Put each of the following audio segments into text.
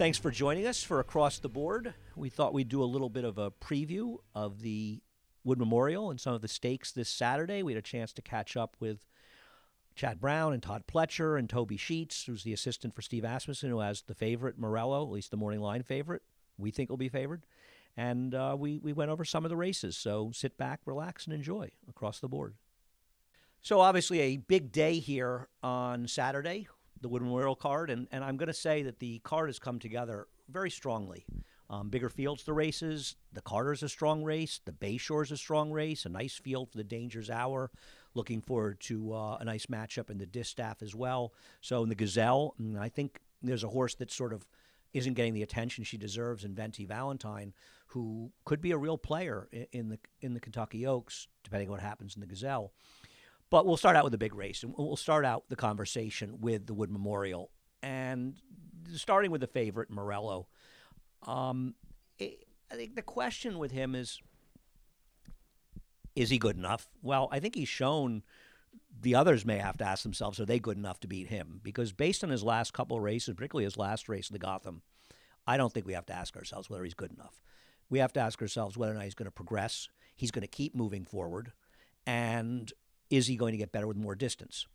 Thanks for joining us for Across the Board. We thought we'd do a little bit of a preview of the Wood Memorial and some of the stakes this Saturday. We had a chance to catch up with Chad Brown and Todd Pletcher and Toby Sheets, who's the assistant for Steve Asmussen, who has the favorite, Morello, at least the morning line favorite. We think will be favored. And uh, we, we went over some of the races. So sit back, relax, and enjoy across the board. So, obviously, a big day here on Saturday, the Wood Memorial card. And, and I'm going to say that the card has come together very strongly. Um, bigger fields, the races. The Carter's a strong race. The Bayshore's a strong race. A nice field for the Danger's Hour. Looking forward to uh, a nice matchup in the Distaff as well. So in the Gazelle, mm, I think there's a horse that sort of isn't getting the attention she deserves in Venti Valentine, who could be a real player in the in the Kentucky Oaks, depending on what happens in the Gazelle. But we'll start out with the big race, and we'll start out the conversation with the Wood Memorial, and starting with the favorite Morello. Um, it, I think the question with him is is he good enough? Well, I think he's shown the others may have to ask themselves, are they good enough to beat him? Because based on his last couple races, particularly his last race in the Gotham, I don't think we have to ask ourselves whether he's good enough. We have to ask ourselves whether or not he's going to progress, he's going to keep moving forward, and is he going to get better with more distance?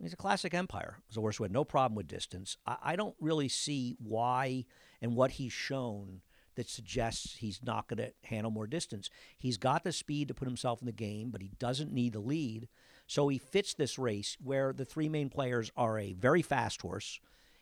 He's a classic Empire. He's a horse who had no problem with distance. I, I don't really see why and what he's shown that suggests he's not going to handle more distance. He's got the speed to put himself in the game, but he doesn't need the lead. So he fits this race where the three main players are a very fast horse,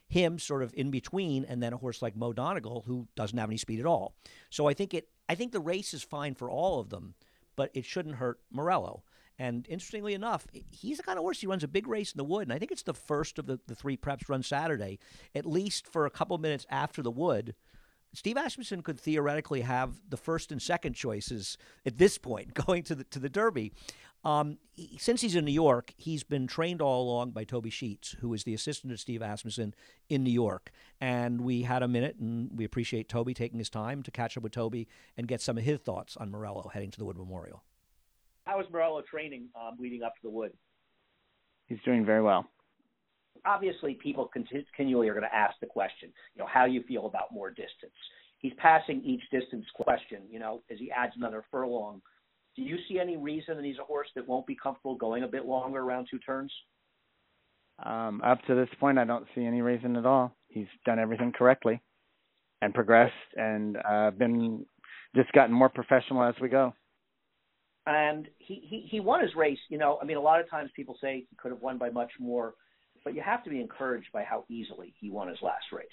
him sort of in between, and then a horse like Mo Donegal who doesn't have any speed at all. So I think it I think the race is fine for all of them, but it shouldn't hurt Morello. And interestingly enough, he's the kind of horse he runs a big race in the wood. And I think it's the first of the, the three preps run Saturday, at least for a couple minutes after the wood. Steve Asmussen could theoretically have the first and second choices at this point going to the to the Derby. Um, he, since he's in New York, he's been trained all along by Toby Sheets, who is the assistant of Steve Asmussen in New York. And we had a minute, and we appreciate Toby taking his time to catch up with Toby and get some of his thoughts on Morello heading to the Wood Memorial. How is Morello training um, leading up to the Wood? He's doing very well obviously people continually are going to ask the question, you know, how you feel about more distance. He's passing each distance question, you know, as he adds another furlong. Do you see any reason that he's a horse that won't be comfortable going a bit longer around two turns? Um, up to this point, I don't see any reason at all. He's done everything correctly and progressed and uh, been just gotten more professional as we go. And he, he he won his race. You know, I mean, a lot of times people say he could have won by much more but you have to be encouraged by how easily he won his last race.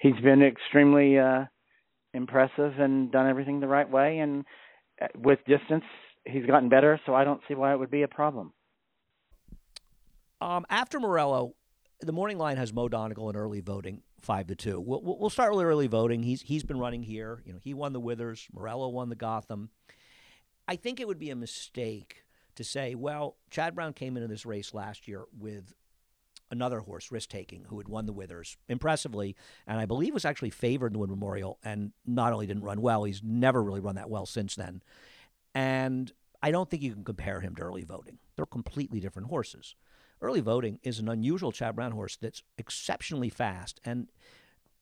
He's been extremely uh, impressive and done everything the right way, and uh, with distance, he's gotten better. So I don't see why it would be a problem. Um, after Morello, the morning line has Mo Donegal in early voting, five to two. We'll, we'll start with early voting. He's he's been running here. You know, he won the Withers. Morello won the Gotham. I think it would be a mistake to say, well, Chad Brown came into this race last year with another horse, risk taking, who had won the Withers impressively, and I believe was actually favored in the Wood Memorial, and not only didn't run well, he's never really run that well since then. And I don't think you can compare him to early voting. They're completely different horses. Early voting is an unusual Chad Brown horse that's exceptionally fast. And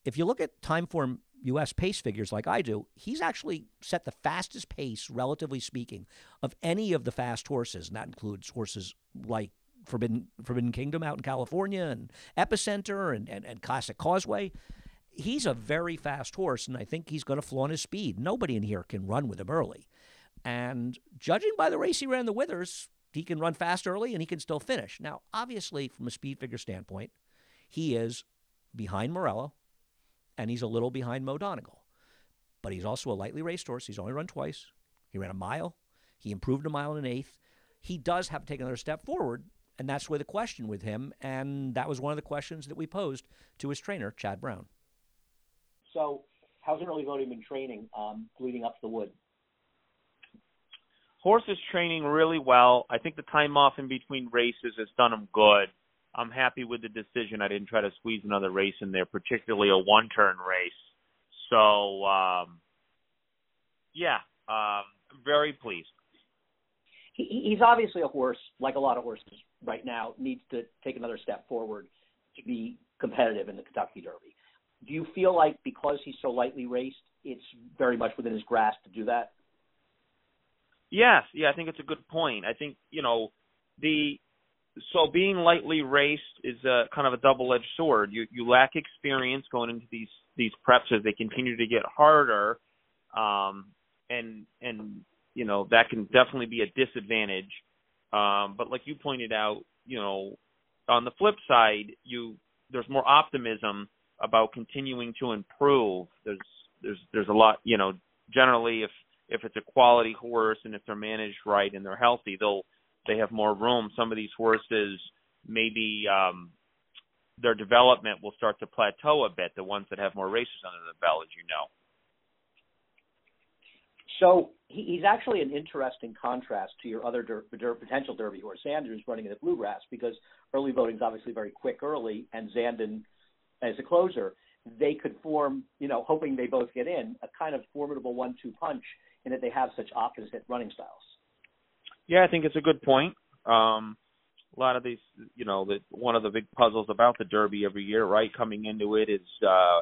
if you look at Timeform US pace figures like I do, he's actually set the fastest pace, relatively speaking, of any of the fast horses. And that includes horses like Forbidden Forbidden Kingdom out in California and Epicenter and, and, and Classic Causeway. He's a very fast horse, and I think he's going to flaunt his speed. Nobody in here can run with him early. And judging by the race he ran the Withers, he can run fast early and he can still finish. Now, obviously, from a speed figure standpoint, he is behind Morello and he's a little behind Mo Donegal. But he's also a lightly raced horse. He's only run twice. He ran a mile. He improved a mile and an eighth. He does have to take another step forward, and that's where the question with him, and that was one of the questions that we posed to his trainer, Chad Brown. So, how's early voting been training um, leading up to the wood? Horse is training really well. I think the time off in between races has done him good. I'm happy with the decision. I didn't try to squeeze another race in there, particularly a one turn race. So, um, yeah, um, very pleased. He, he's obviously a horse, like a lot of horses right now, needs to take another step forward to be competitive in the Kentucky Derby. do you feel like because he's so lightly raced, it's very much within his grasp to do that? Yes, yeah, I think it's a good point. I think you know the so being lightly raced is a kind of a double-edged sword. You you lack experience going into these these preps as they continue to get harder, um, and and you know that can definitely be a disadvantage. Um, but like you pointed out, you know, on the flip side, you there's more optimism about continuing to improve. There's there's there's a lot, you know, generally if if it's a quality horse and if they're managed right and they're healthy, they'll they have more room. Some of these horses maybe um their development will start to plateau a bit, the ones that have more races under the belt, as you know. So he's actually an interesting contrast to your other der, der, potential Derby horse, Zandon, running in the Bluegrass, because early voting is obviously very quick early, and Zandon as a closer, they could form, you know, hoping they both get in, a kind of formidable one-two punch in that they have such opposite running styles. Yeah, I think it's a good point. Um, a lot of these, you know, the, one of the big puzzles about the Derby every year, right, coming into it is uh,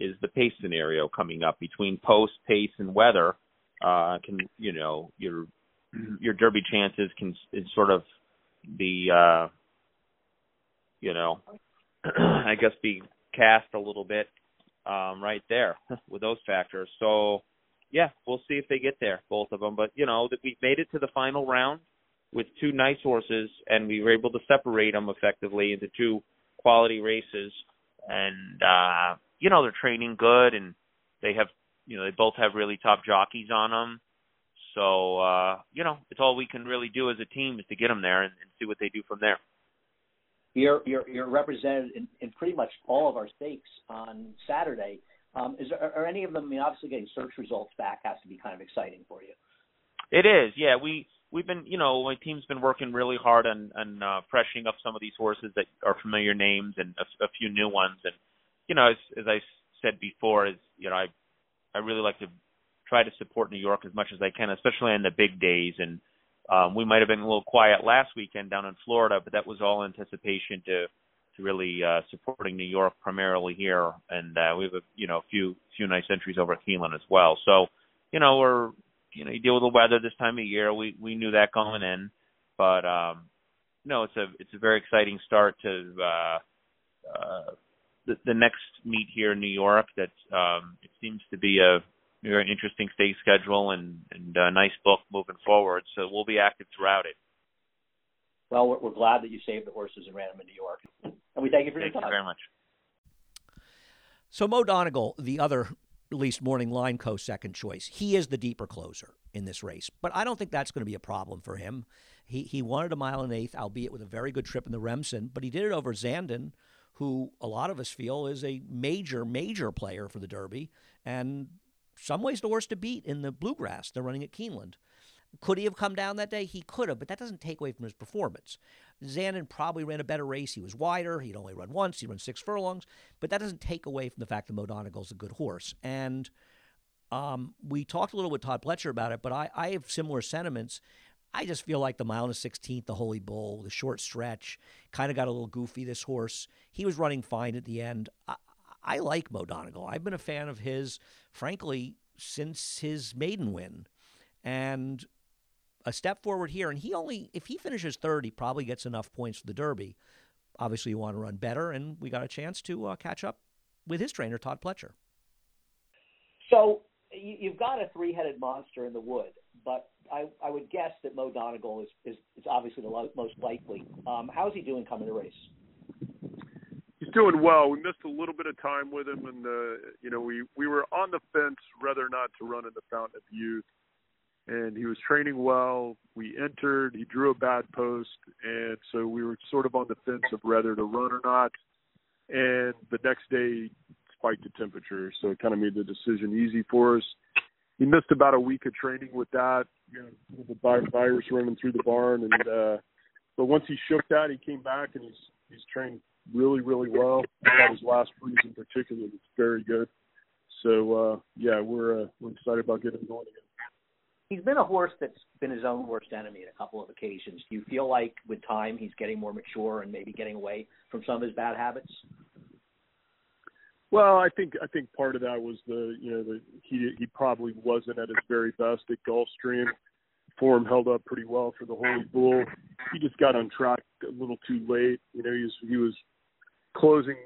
is the pace scenario coming up between post, pace, and weather. Uh, can you know your your Derby chances can is sort of be uh, you know I guess be cast a little bit um, right there with those factors. So yeah, we'll see if they get there, both of them. But you know that we made it to the final round with two nice horses, and we were able to separate them effectively into two quality races. And uh, you know they're training good, and they have you know they both have really top jockeys on them. So uh, you know it's all we can really do as a team is to get them there and, and see what they do from there. You're you're, you're represented in, in pretty much all of our stakes on Saturday. Um, is there, are any of them? I mean, obviously, getting search results back has to be kind of exciting for you. It is, yeah. We we've been, you know, my team's been working really hard on on uh, freshening up some of these horses that are familiar names and a, a few new ones. And you know, as, as I said before, is you know, I I really like to try to support New York as much as I can, especially on the big days. And um, we might have been a little quiet last weekend down in Florida, but that was all anticipation to really uh, supporting New York primarily here, and uh, we have a you know a few few nice entries over at Keeneland as well. So, you know, we're you know you deal with the weather this time of year. We we knew that going in, but um, no, it's a it's a very exciting start to uh, uh, the the next meet here in New York. That um, it seems to be a very interesting state schedule and and a nice book moving forward. So we'll be active throughout it. Well, we're glad that you saved the horses and ran them in New York, and we thank you for thank your time. Thank you very much. So Mo Donegal, the other at least morning line co second choice, he is the deeper closer in this race, but I don't think that's going to be a problem for him. He he wanted a mile and eighth, albeit with a very good trip in the Remsen, but he did it over Zandon, who a lot of us feel is a major major player for the Derby and some ways the horse to beat in the Bluegrass. They're running at Keeneland. Could he have come down that day? He could have, but that doesn't take away from his performance. Zandon probably ran a better race. He was wider. He'd only run once. He run six furlongs, but that doesn't take away from the fact that Mo Donegal's a good horse. And um, we talked a little with Todd Pletcher about it, but I, I have similar sentiments. I just feel like the mile and the 16th, the Holy Bull, the short stretch, kind of got a little goofy. This horse, he was running fine at the end. I, I like Mo Donegal. I've been a fan of his, frankly, since his maiden win. And a step forward here, and he only if he finishes third, he probably gets enough points for the Derby. Obviously, you want to run better, and we got a chance to uh, catch up with his trainer, Todd Pletcher. So you've got a three-headed monster in the wood, but I, I would guess that Mo Donegal is, is, is obviously the lo- most likely. Um, how's he doing coming to race? He's doing well. We missed a little bit of time with him, and uh, you know we we were on the fence whether or not to run in the Fountain of Youth and he was training well. We entered, he drew a bad post, and so we were sort of on the fence of whether to run or not. And the next day spiked the temperature, so it kind of made the decision easy for us. He missed about a week of training with that, you know, with the virus running through the barn, and uh, but once he shook that, he came back and he's he's trained really, really well. I his last breeze in particular was very good. So uh, yeah, we're uh, we're excited about getting going again he's been a horse that's been his own worst enemy at a couple of occasions. Do you feel like with time he's getting more mature and maybe getting away from some of his bad habits? Well, I think I think part of that was the you know the he he probably wasn't at his very best at Gulfstream. Form held up pretty well for the Holy Bull. He just got on track a little too late. You know, he was he was closing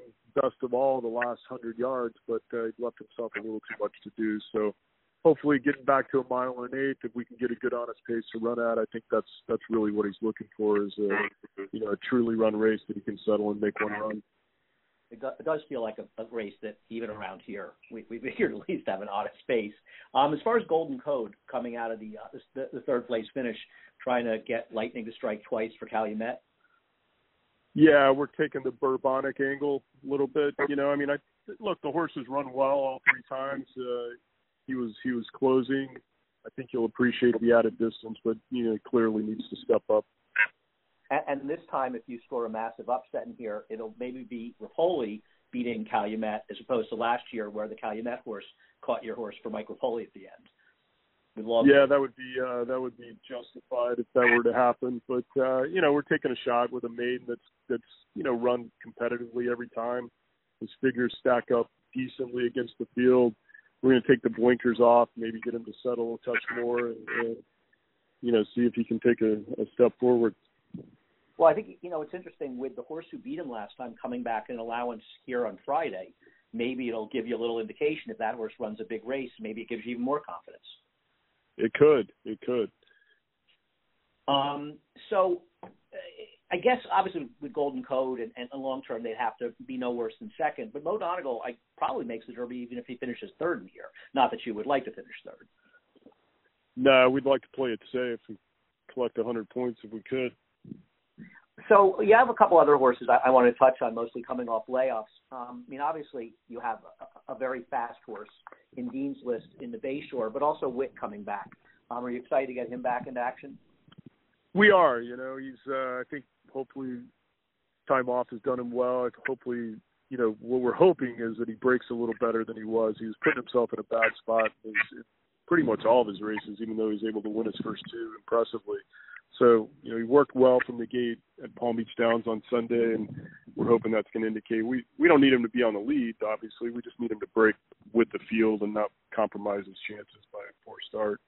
best of all the last hundred yards, but uh, he left himself a little too much to do. So hopefully getting back to a mile and eighth, if we can get a good honest pace to run at, I think that's that's really what he's looking for is a you know a truly run race that he can settle and make one run. It, do, it does feel like a, a race that even around here we we figured at least have an honest pace. Um, as far as Golden Code coming out of the, uh, the the third place finish, trying to get Lightning to strike twice for Calumet. Yeah, we're taking the Bourbonic angle a little bit. You know, I mean, I look the horse has run well all three times. Uh, was he was closing. I think you'll appreciate the added distance, but you know, clearly needs to step up. And, and this time, if you score a massive upset in here, it'll maybe be Repole beating Calumet as opposed to last year where the Calumet horse caught your horse for Mike Repole at the end. Yeah, that would be uh, that would be justified if that were to happen. But uh, you know, we're taking a shot with a maiden that's that's you know run competitively every time. His figures stack up decently against the field. We're going to take the blinkers off, maybe get him to settle a touch more, and, and you know, see if he can take a, a step forward. Well, I think you know it's interesting with the horse who beat him last time coming back in allowance here on Friday. Maybe it'll give you a little indication if that horse runs a big race. Maybe it gives you even more confidence. It could. It could. Um, so guess obviously with Golden Code and, and long term they'd have to be no worse than second. But Mo Donegal I probably makes the Derby even if he finishes third in here. Not that you would like to finish third. No, we'd like to play it safe and collect a hundred points if we could. So you have a couple other horses I, I want to touch on, mostly coming off layoffs. Um, I mean, obviously you have a, a very fast horse in Dean's list in the Bayshore, but also Wit coming back. Um, are you excited to get him back into action? We are. You know, he's. Uh, I think hopefully time off has done him well. Hopefully, you know, what we're hoping is that he breaks a little better than he was. He was putting himself in a bad spot in pretty much all of his races, even though he was able to win his first two impressively. So, you know, he worked well from the gate at Palm Beach Downs on Sunday, and we're hoping that's going to indicate we we don't need him to be on the lead. Obviously, we just need him to break with the field and not compromise his chances by a poor start.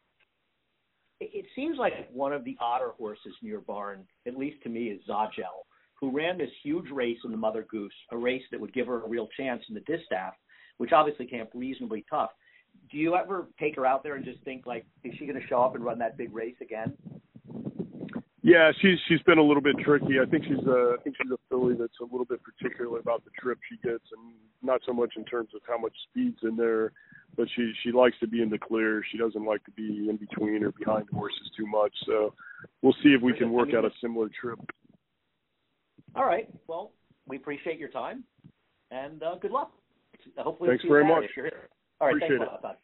It seems like one of the odder horses your barn, at least to me, is Zaajel, who ran this huge race in the Mother Goose, a race that would give her a real chance in the distaff, which obviously came up reasonably tough. Do you ever take her out there and just think like, is she going to show up and run that big race again? Yeah, she's she's been a little bit tricky. I think she's a I think she's a filly that's a little bit particular about the trip she gets, and not so much in terms of how much speed's in there, but she she likes to be in the clear. She doesn't like to be in between or behind horses too much. So we'll see if we can work out a similar trip. All right. Well, we appreciate your time, and uh, good luck. Hopefully, thanks very much. All right. Appreciate thanks it. a lot.